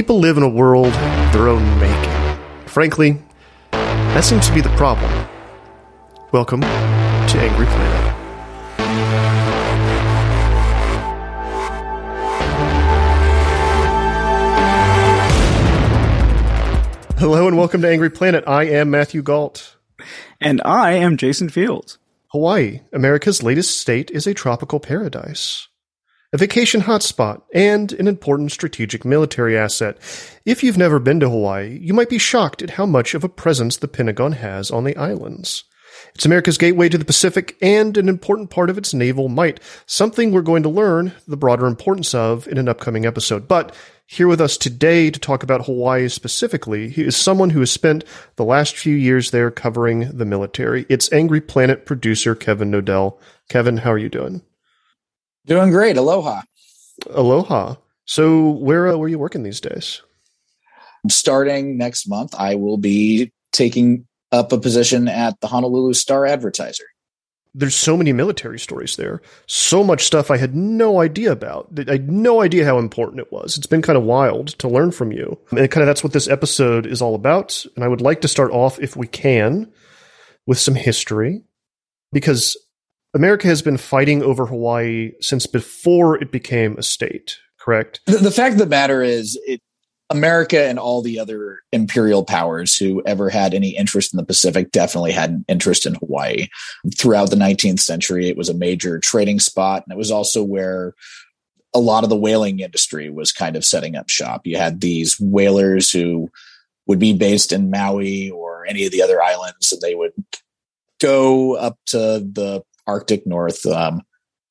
People live in a world of their own making. Frankly, that seems to be the problem. Welcome to Angry Planet. Hello and welcome to Angry Planet. I am Matthew Gault. And I am Jason Fields. Hawaii, America's latest state, is a tropical paradise, a vacation hotspot, and an important strategic military asset. If you've never been to Hawaii, you might be shocked at how much of a presence the Pentagon has on the islands. It's America's gateway to the Pacific and an important part of its naval might, something we're going to learn the broader importance of in an upcoming episode. But here with us today to talk about Hawaii specifically, is someone who has spent the last few years there covering the military. It's Angry Planet producer Kevin Knodell. Kevin, how are you doing? Doing great. Aloha. Aloha. So, where uh, were you working these days? Starting next month, I will be taking up a position at the Honolulu Star Advertiser. There's so many military stories there. So much stuff I had no idea about. I had no idea how important it was. It's been kind of wild to learn from you. And kind of that's what this episode is all about. And I would like to start off, if we can, with some history. Because America has been fighting over Hawaii since before it became a state, correct? The, the fact of the matter is, it, America and all the other imperial powers who ever had any interest in the Pacific definitely had an interest in Hawaii. Throughout the 19th century, it was a major trading spot, and it was also where a lot of the whaling industry was kind of setting up shop. You had these whalers who would be based in Maui or any of the other islands, and they would go up to the Arctic North, um,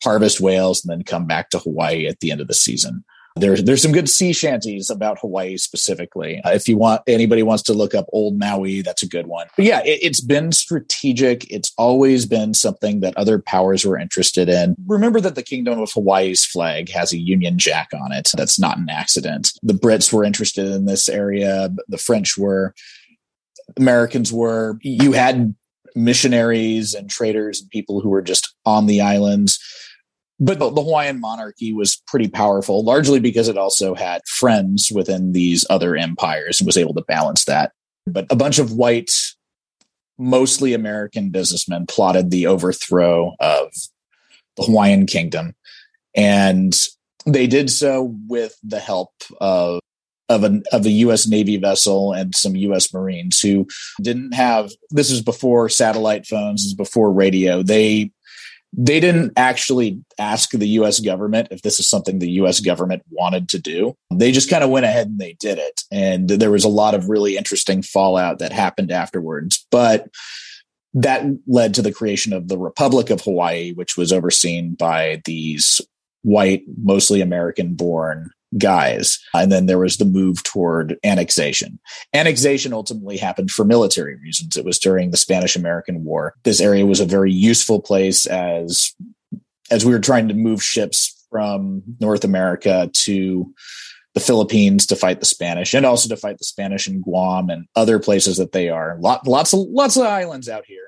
harvest whales, and then come back to Hawaii at the end of the season. There's there's some good sea shanties about Hawaii specifically. Uh, if you want anybody wants to look up old Maui, that's a good one. But yeah, it, it's been strategic. It's always been something that other powers were interested in. Remember that the Kingdom of Hawaii's flag has a Union Jack on it. That's not an accident. The Brits were interested in this area. The French were. Americans were. You had missionaries and traders and people who were just on the islands. But the Hawaiian monarchy was pretty powerful, largely because it also had friends within these other empires and was able to balance that. But a bunch of white, mostly American businessmen plotted the overthrow of the Hawaiian kingdom. And they did so with the help of of a of a U.S. Navy vessel and some U.S. Marines who didn't have. This is before satellite phones. This is before radio. They they didn't actually ask the US government if this is something the US government wanted to do. They just kind of went ahead and they did it. And there was a lot of really interesting fallout that happened afterwards. But that led to the creation of the Republic of Hawaii, which was overseen by these white, mostly American born guys. And then there was the move toward annexation. Annexation ultimately happened for military reasons. It was during the Spanish American War. This area was a very useful place as as we were trying to move ships from North America to the Philippines to fight the Spanish and also to fight the Spanish in Guam and other places that they are. Lot, lots of lots of islands out here.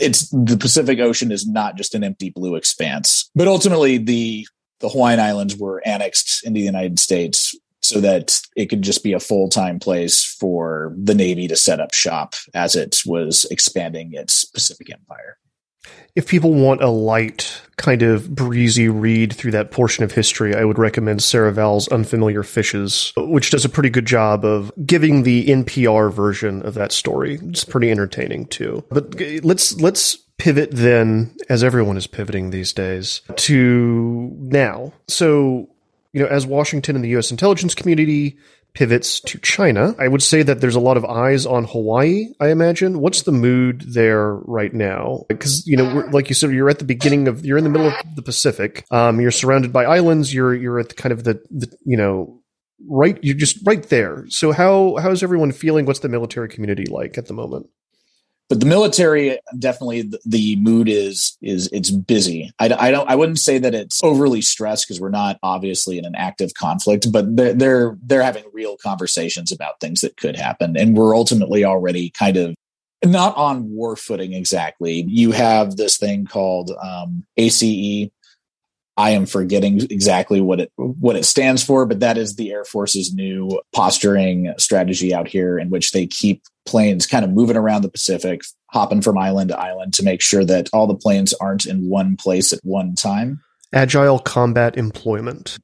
It's the Pacific Ocean is not just an empty blue expanse. But ultimately the the Hawaiian Islands were annexed into the United States so that it could just be a full time place for the Navy to set up shop as it was expanding its Pacific Empire. If people want a light, kind of breezy read through that portion of history, I would recommend Sarah Vowell's Unfamiliar Fishes, which does a pretty good job of giving the NPR version of that story. It's pretty entertaining too. But let's let's pivot then, as everyone is pivoting these days, to now. So, you know, as Washington and the U.S. intelligence community pivots to China. I would say that there's a lot of eyes on Hawaii, I imagine. What's the mood there right now? Because, you know, like you said, you're at the beginning of, you're in the middle of the Pacific. Um, you're surrounded by islands. You're, you're at the kind of the, the, you know, right, you're just right there. So how, how is everyone feeling? What's the military community like at the moment? But the military definitely the, the mood is is it's busy. I, I, don't i wouldn't say that it's overly stressed because we're not obviously in an active conflict but they're, they're they're having real conversations about things that could happen. And we're ultimately already kind of not on war footing exactly. You have this thing called um, ace I am forgetting exactly what it what it stands for, but that is the Air Force's new posturing strategy out here, in which they keep planes kind of moving around the Pacific, hopping from island to island to make sure that all the planes aren't in one place at one time. Agile combat employment.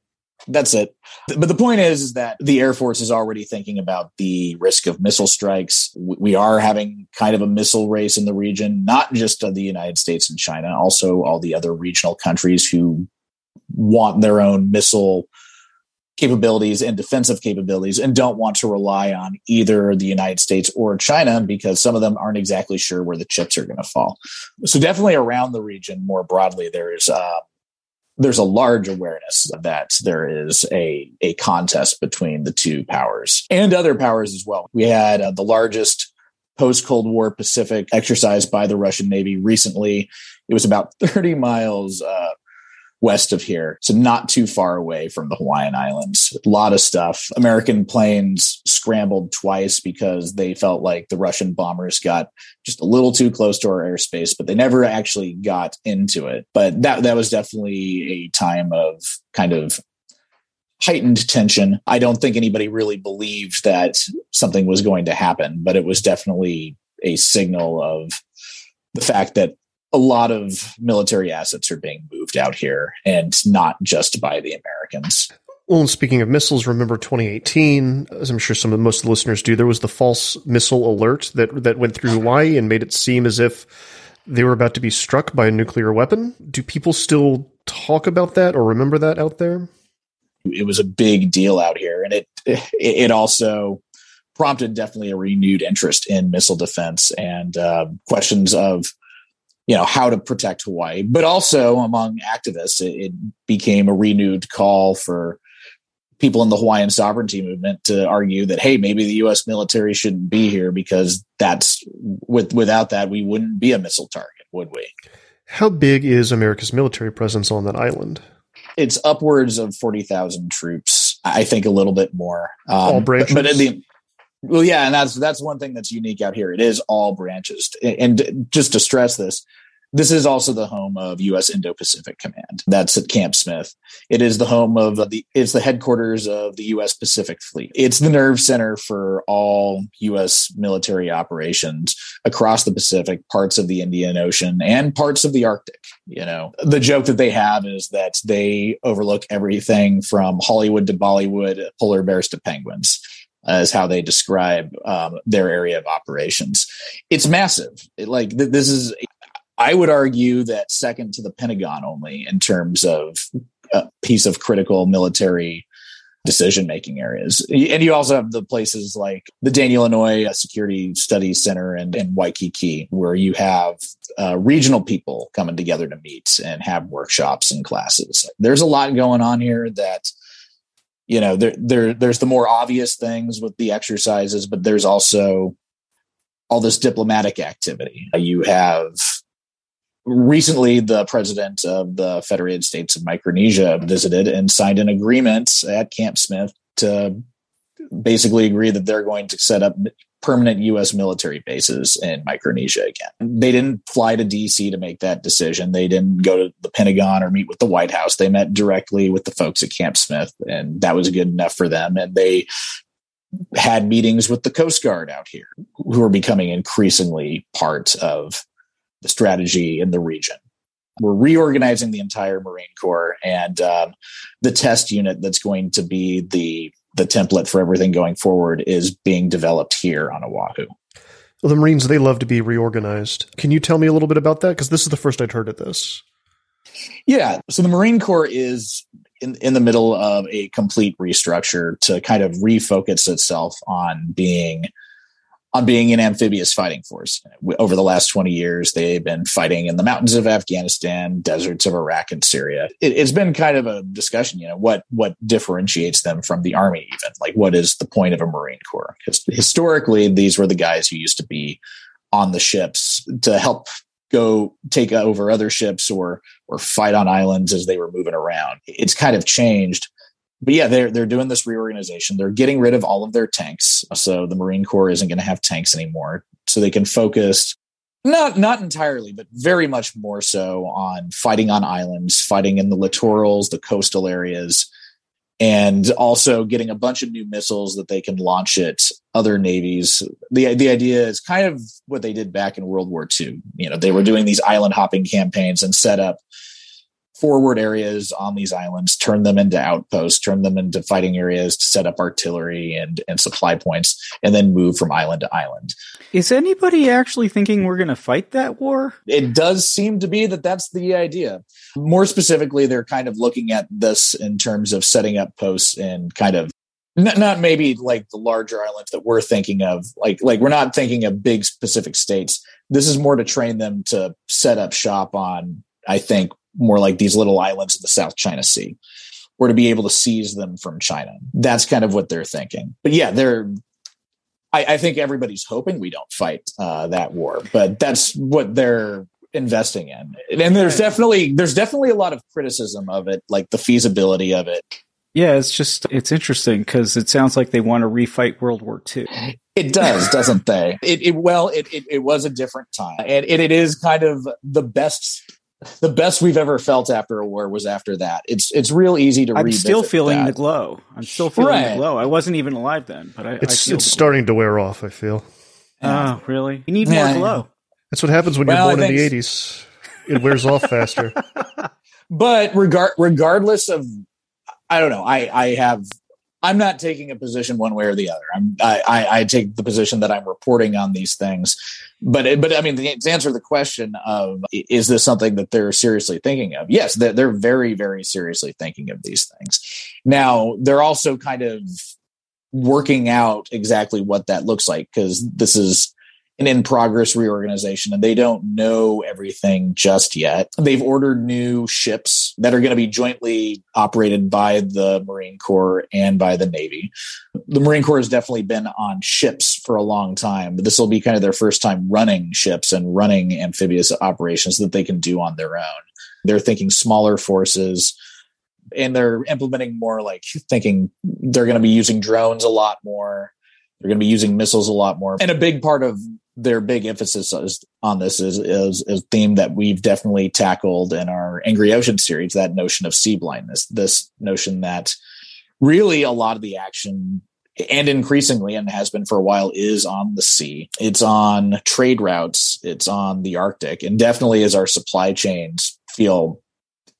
That's it. But the point is, is that the Air Force is already thinking about the risk of missile strikes. We are having kind of a missile race in the region, not just of the United States and China, also all the other regional countries who want their own missile capabilities and defensive capabilities and don't want to rely on either the United States or China because some of them aren't exactly sure where the chips are going to fall. So definitely around the region more broadly, there is uh, there's a large awareness that there is a a contest between the two powers and other powers as well. We had uh, the largest post Cold War Pacific exercise by the Russian Navy recently. It was about 30 miles uh, west of here. So not too far away from the Hawaiian Islands. A lot of stuff. American planes scrambled twice because they felt like the Russian bombers got just a little too close to our airspace, but they never actually got into it. But that that was definitely a time of kind of heightened tension. I don't think anybody really believed that something was going to happen, but it was definitely a signal of the fact that a lot of military assets are being moved out here and not just by the Americans. Well, and speaking of missiles, remember 2018, as I'm sure some of most of the listeners do, there was the false missile alert that that went through Hawaii and made it seem as if they were about to be struck by a nuclear weapon. Do people still talk about that or remember that out there? It was a big deal out here, and it it also prompted definitely a renewed interest in missile defense and uh, questions of you know how to protect Hawaii, but also among activists, it, it, became a renewed call for people in the Hawaiian sovereignty movement to argue that hey, maybe the U.S. military shouldn't be here because that's with without that we wouldn't be a missile target, would we? How big is America's military presence on that island? It's upwards of forty thousand troops. I think a little bit more. Um, All branches, but, but the well, yeah, and that's that's one thing that's unique out here. It is all branches, and just to stress this, this is also the home of U.S. Indo-Pacific Command. That's at Camp Smith. It is the home of the. It's the headquarters of the U.S. Pacific Fleet. It's the nerve center for all U.S. military operations across the Pacific, parts of the Indian Ocean, and parts of the Arctic. You know, the joke that they have is that they overlook everything from Hollywood to Bollywood, polar bears to penguins as how they describe um, their area of operations. It's massive. It, like th- this is, I would argue that second to the Pentagon only in terms of a piece of critical military decision making areas. And you also have the places like the Daniel Inouye Security Studies Center and, and Waikiki, where you have uh, regional people coming together to meet and have workshops and classes. There's a lot going on here that you know there there there's the more obvious things with the exercises but there's also all this diplomatic activity. You have recently the president of the federated states of micronesia visited and signed an agreement at camp smith to basically agree that they're going to set up permanent U.S. military bases in Micronesia again. They didn't fly to D.C. to make that decision. They didn't go to the Pentagon or meet with the White House. They met directly with the folks at Camp Smith, and that was good enough for them. And they had meetings with the Coast Guard out here, who are becoming increasingly part of the strategy in the region. We're reorganizing the entire Marine Corps and um, the test unit that's going to be the the template for everything going forward is being developed here on Oahu. Well, the Marines, they love to be reorganized. Can you tell me a little bit about that? Because this is the first I'd heard of this. Yeah. So the Marine Corps is in, in the middle of a complete restructure to kind of refocus itself on being on being an amphibious fighting force. Over the last 20 years, they've been fighting in the mountains of Afghanistan, deserts of Iraq and Syria. It, has been kind of a discussion, you know, what, what differentiates them from the army even? Like, what is the point of a Marine Corps? Because historically, these were the guys who used to be on the ships to help go take over other ships or, or fight on islands as they were moving around. It's kind of changed but yeah, they're they're doing this reorganization. They're getting rid of all of their tanks, so the Marine Corps isn't going to have tanks anymore. So they can focus not not entirely, but very much more so on fighting on islands, fighting in the littorals, the coastal areas, and also getting a bunch of new missiles that they can launch at other navies. the The idea is kind of what they did back in World War II. You know, they were doing these island hopping campaigns and set up forward areas on these islands, turn them into outposts, turn them into fighting areas to set up artillery and, and supply points, and then move from island to island. Is anybody actually thinking we're going to fight that war? It does seem to be that that's the idea. More specifically, they're kind of looking at this in terms of setting up posts and kind of not, not maybe like the larger islands that we're thinking of like like we're not thinking of big specific states this is more to train them to set up shop on i think more like these little islands in the South China Sea, or to be able to seize them from China. That's kind of what they're thinking. But yeah, they're. I, I think everybody's hoping we don't fight uh, that war, but that's what they're investing in. And there's definitely there's definitely a lot of criticism of it, like the feasibility of it. Yeah, it's just it's interesting because it sounds like they want to refight World War II. It does, doesn't they? It, it well, it, it, it was a different time, and, and it is kind of the best the best we've ever felt after a war was after that. It's it's real easy to. I'm still feeling that. the glow. I'm still feeling right. the glow. I wasn't even alive then, but I. It's I it's starting glow. to wear off. I feel. Oh, really? You need yeah. more glow. That's what happens when well, you're born in the '80s. It wears off faster. But regard regardless of, I don't know. I I have I'm not taking a position one way or the other. I'm, I, I, I take the position that I'm reporting on these things. But, but I mean, to answer the question of is this something that they're seriously thinking of? Yes, they're, they're very, very seriously thinking of these things. Now, they're also kind of working out exactly what that looks like because this is an in progress reorganization and they don't know everything just yet. They've ordered new ships that are going to be jointly operated by the Marine Corps and by the Navy. The Marine Corps has definitely been on ships for a long time, but this will be kind of their first time running ships and running amphibious operations that they can do on their own. They're thinking smaller forces and they're implementing more like thinking they're going to be using drones a lot more. They're going to be using missiles a lot more. And a big part of their big emphasis is, on this is, is, is a theme that we've definitely tackled in our Angry Ocean series, that notion of sea blindness, this notion that really a lot of the action and increasingly and has been for a while is on the sea. It's on trade routes. It's on the arctic. And definitely as our supply chains feel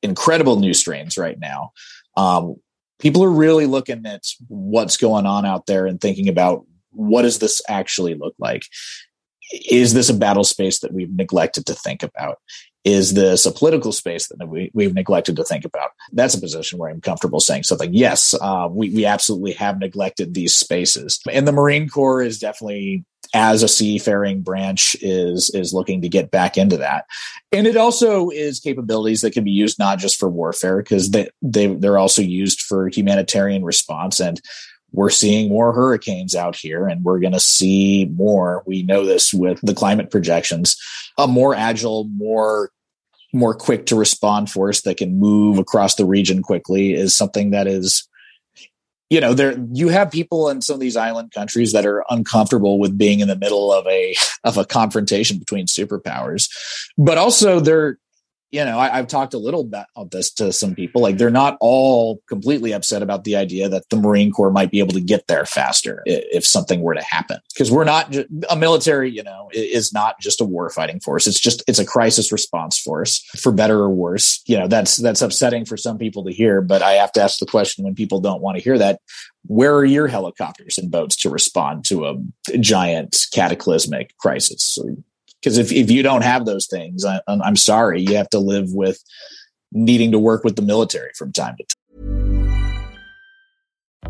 incredible new strains right now um, people are really looking at what's going on out there and thinking about what does this actually look like is this a battle space that we've neglected to think about? Is this a political space that we, we've neglected to think about? That's a position where I'm comfortable saying something. Yes, uh, we, we absolutely have neglected these spaces. And the Marine Corps is definitely as a seafaring branch is is looking to get back into that and it also is capabilities that can be used not just for warfare because they, they they're also used for humanitarian response and we're seeing more hurricanes out here and we're going to see more. We know this with the climate projections, a more agile, more more quick to respond force that can move across the region quickly is something that is you know there you have people in some of these island countries that are uncomfortable with being in the middle of a of a confrontation between superpowers but also they're you know, I, have talked a little bit about this to some people. Like they're not all completely upset about the idea that the Marine Corps might be able to get there faster if something were to happen. Because we're not a military, you know, is not just a war fighting force. It's just it's a crisis response force, for better or worse. You know, that's that's upsetting for some people to hear. But I have to ask the question when people don't want to hear that: Where are your helicopters and boats to respond to a giant cataclysmic crisis? Because if, if you don't have those things I, i'm sorry you have to live with needing to work with the military from time to time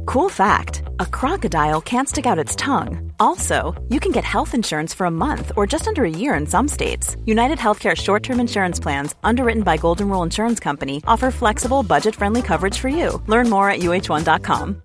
cool fact a crocodile can't stick out its tongue. Also you can get health insurance for a month or just under a year in some states. United healthcare short-term insurance plans underwritten by golden rule insurance company offer flexible budget-friendly coverage for you. Learn more at uh1.com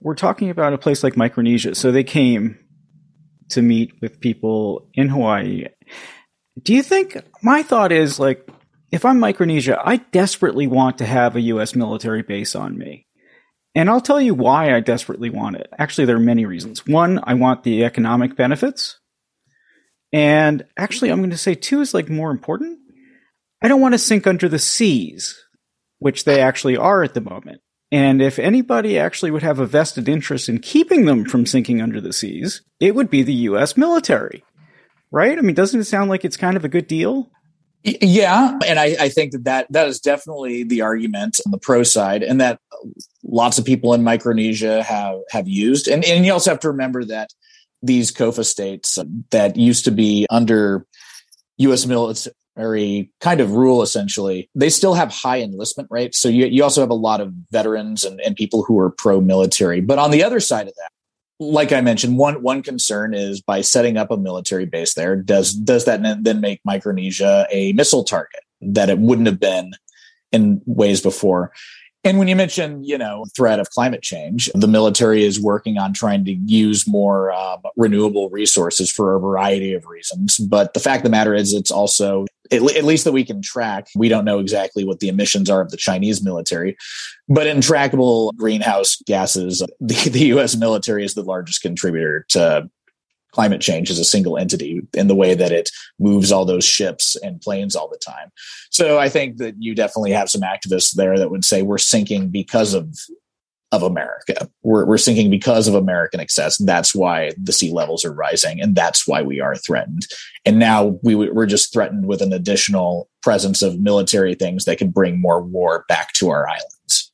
we're talking about a place like Micronesia. So they came to meet with people in Hawaii. Do you think my thought is like, if I'm Micronesia, I desperately want to have a U.S. military base on me. And I'll tell you why I desperately want it. Actually, there are many reasons. One, I want the economic benefits. And actually, I'm going to say two is like more important. I don't want to sink under the seas, which they actually are at the moment. And if anybody actually would have a vested interest in keeping them from sinking under the seas, it would be the U.S. military. Right? I mean, doesn't it sound like it's kind of a good deal? Yeah, and I, I, think that, that that is definitely the argument on the pro side, and that lots of people in Micronesia have have used. And and you also have to remember that these COFA states that used to be under U.S. military very kind of rule essentially. They still have high enlistment rates. So you, you also have a lot of veterans and, and people who are pro-military. But on the other side of that like i mentioned one one concern is by setting up a military base there does does that then make micronesia a missile target that it wouldn't have been in ways before and when you mention, you know, threat of climate change, the military is working on trying to use more um, renewable resources for a variety of reasons. But the fact of the matter is, it's also at, at, least that we can track. We don't know exactly what the emissions are of the Chinese military, but in trackable greenhouse gases, the, the U.S. military is the largest contributor to climate change as a single entity in the way that it moves all those ships and planes all the time. So I think that you definitely have some activists there that would say we're sinking because of of America. We're, we're sinking because of American excess. That's why the sea levels are rising, and that's why we are threatened. And now we, we're just threatened with an additional presence of military things that can bring more war back to our islands.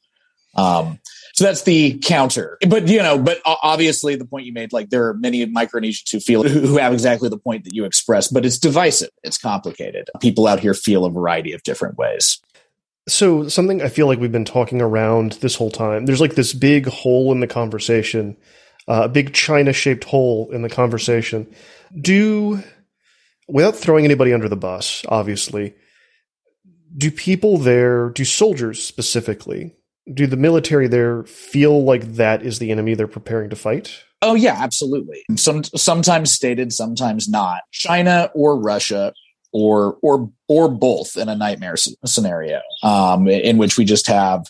Um, so that's the counter. But you know, but obviously the point you made, like there are many Micronesians who feel who have exactly the point that you express, but it's divisive. It's complicated. People out here feel a variety of different ways. So something I feel like we've been talking around this whole time. There's like this big hole in the conversation, uh, a big China-shaped hole in the conversation. Do without throwing anybody under the bus, obviously, do people there, do soldiers specifically, do the military there feel like that is the enemy they're preparing to fight? Oh yeah, absolutely. Some sometimes stated, sometimes not. China or Russia or or or both in a nightmare scenario um, in which we just have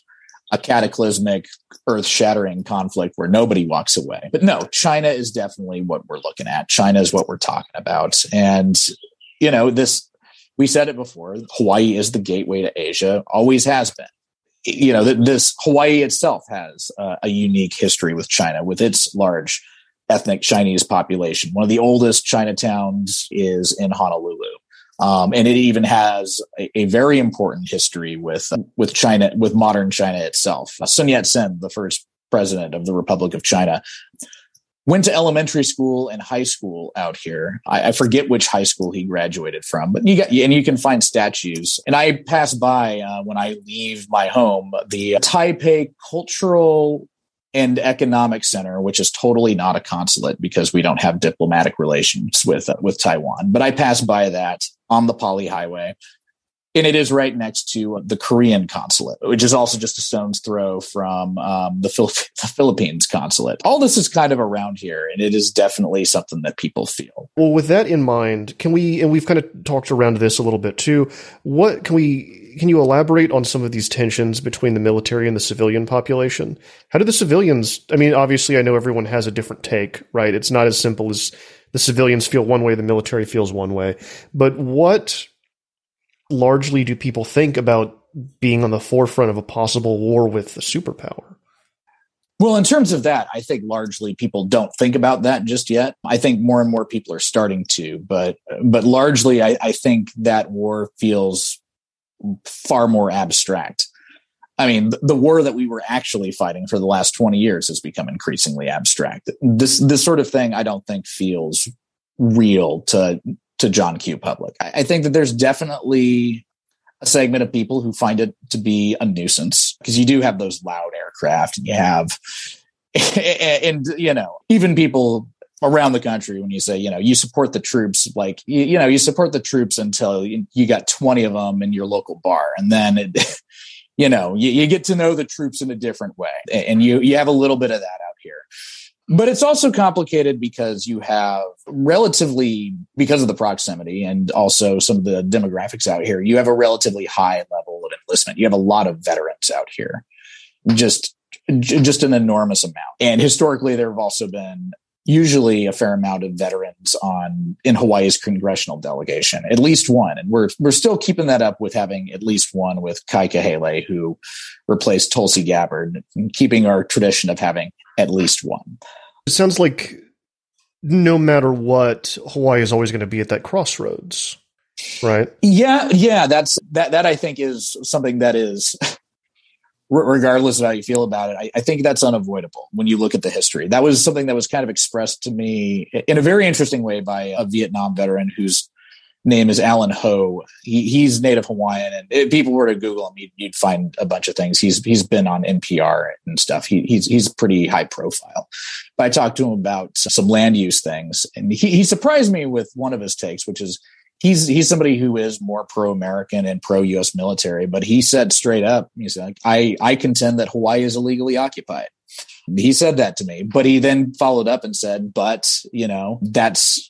a cataclysmic earth-shattering conflict where nobody walks away. But no, China is definitely what we're looking at. China is what we're talking about. And you know, this we said it before, Hawaii is the gateway to Asia, always has been you know, that this Hawaii itself has uh, a unique history with China, with its large ethnic Chinese population. One of the oldest Chinatowns is in Honolulu. Um, and it even has a, a, very important history with with China, with modern China itself. Sun Yat Sen, the first president of the Republic of China, went to elementary school and high school out here. I, I, forget which high school he graduated from, but you got and you can find statues. And I pass by uh, when I leave my home the Taipei Cultural and economic center, which is totally not a consulate because we don't have diplomatic relations with uh, with Taiwan. But I pass by that on the Pali Highway, and it is right next to the Korean consulate, which is also just a stone's throw from um, the, Phil- the Philippines consulate. All this is kind of around here, and it is definitely something that people feel. Well, with that in mind, can we, and we've kind of talked around this a little bit too, what can we, can you elaborate on some of these tensions between the military and the civilian population? How do the civilians, I mean, obviously, I know everyone has a different take, right? It's not as simple as the civilians feel one way, the military feels one way. But what largely do people think about being on the forefront of a possible war with a superpower? Well, in terms of that, I think largely people don't think about that just yet. I think more and more people are starting to, but but largely, I, I think that war feels far more abstract. I mean, the, the war that we were actually fighting for the last twenty years has become increasingly abstract. This this sort of thing, I don't think feels real to to John Q. Public. I, I think that there's definitely a segment of people who find it to be a nuisance because you do have those loud aircraft and you have and you know even people around the country when you say you know you support the troops like you, you know you support the troops until you, you, got 20 of them in your local bar and then it, you know you, you, get to know the troops in a different way and you you have a little bit of that out here but it's also complicated because you have relatively, because of the proximity and also some of the demographics out here, you have a relatively high level of enlistment. You have a lot of veterans out here, just, just an enormous amount. And historically, there have also been usually a fair amount of veterans on in Hawaii's congressional delegation, at least one. And we're we're still keeping that up with having at least one with Kai Kahele, who replaced Tulsi Gabbard, keeping our tradition of having at least one. It sounds like no matter what, Hawaii is always going to be at that crossroads, right? Yeah, yeah. That's that. That I think is something that is, regardless of how you feel about it, I, I think that's unavoidable when you look at the history. That was something that was kind of expressed to me in a very interesting way by a Vietnam veteran who's name is Allan Hoe. He, he's native Hawaiian, and if people were to Google him, you'd, you'd, find a bunch of things. He's he's been on NPR and stuff. He, he's he's pretty high profile. But I talked to him about some land use things, and he, he surprised me with one of his takes, which is he's he's somebody who is more pro American and pro U.S. military. But he said straight up, he said, "I I contend that Hawaii is illegally occupied." He said that to me, but he then followed up and said, "But you know that's."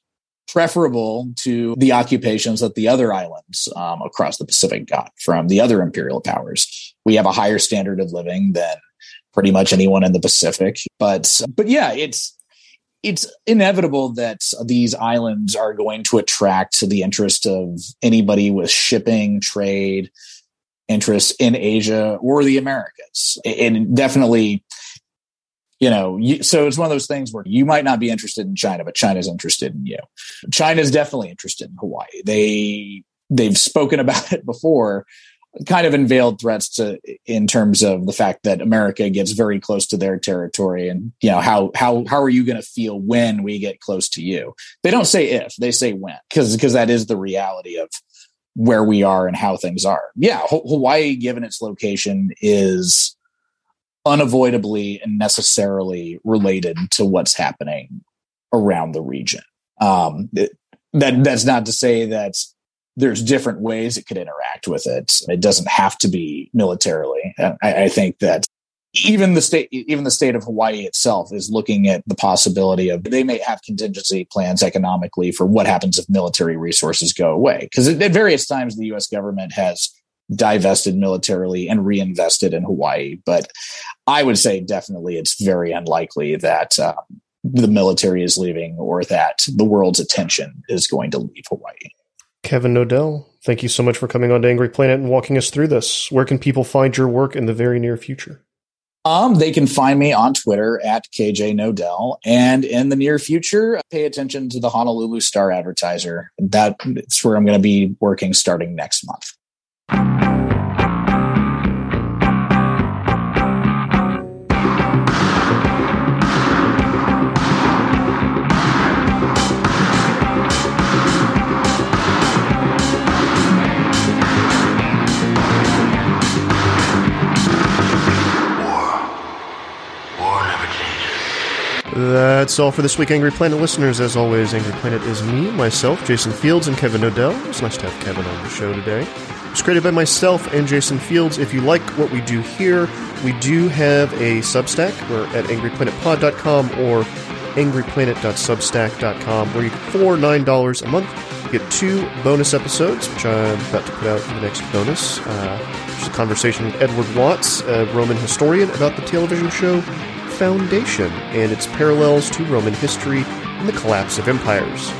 preferable to the occupations that the other islands um, across the Pacific got from the other imperial powers. We have a higher standard of living than pretty much anyone in the Pacific. But but yeah, it's it's inevitable that these islands are going to attract the interest of anybody with shipping, trade, interests in Asia or the Americas. And definitely you know, so it's one of those things where you might not be interested in China, but China's interested in you. China's definitely interested in Hawaii. They they've spoken about it before, kind of unveiled threats to in terms of the fact that America gets very close to their territory, and you know how how how are you going to feel when we get close to you? They don't say if, they say when, because because that is the reality of where we are and how things are. Yeah, Hawaii, given its location, is unavoidably and necessarily related to what's happening around the region. Um, it, that that's not to say that there's different ways it could interact with it. It doesn't have to be militarily. I, I think that even the state, even the state of Hawaii itself is looking at the possibility of they may have contingency plans economically for what happens if military resources go away. Because at various times the U.S. government has divested militarily and reinvested in Hawaii. But I would say definitely it's very unlikely that um, the military is leaving or that the world's attention is going to leave Hawaii. Kevin Knodell, thank you so much for coming on to Angry Planet and walking us through this. Where can people find your work in the very near future? Um, they can find me on Twitter at KJ Knodell. And in the near future, pay attention to the Honolulu Star Advertiser. That's where I'm going to be working starting next month. That's all for this week, Angry Planet listeners. As always, Angry Planet is me, myself, Jason Fields, and Kevin Knodell. It's nice to have Kevin on the show today. It's created by myself and Jason Fields. If you like what we do here, we do have a Substack. We're at angryplanetpod.com or angryplanet.substack.com, where you for $9 a month You get two bonus episodes, which I'm about to put out in the next bonus. Uh, which is a conversation with Edward Watts, a Roman historian, about the television show Foundation and its parallels to Roman history and the collapse of empires.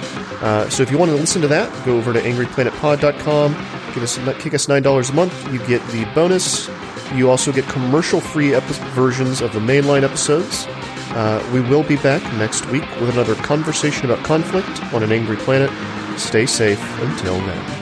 Uh, so if you want to listen to that, go over to angryplanetpod.com, give us, kick us $9 a month. You get the bonus. You also get commercial-free epi- versions of the mainline episodes. Uh, we will be back next week with another conversation about conflict on an angry planet. Stay safe until then.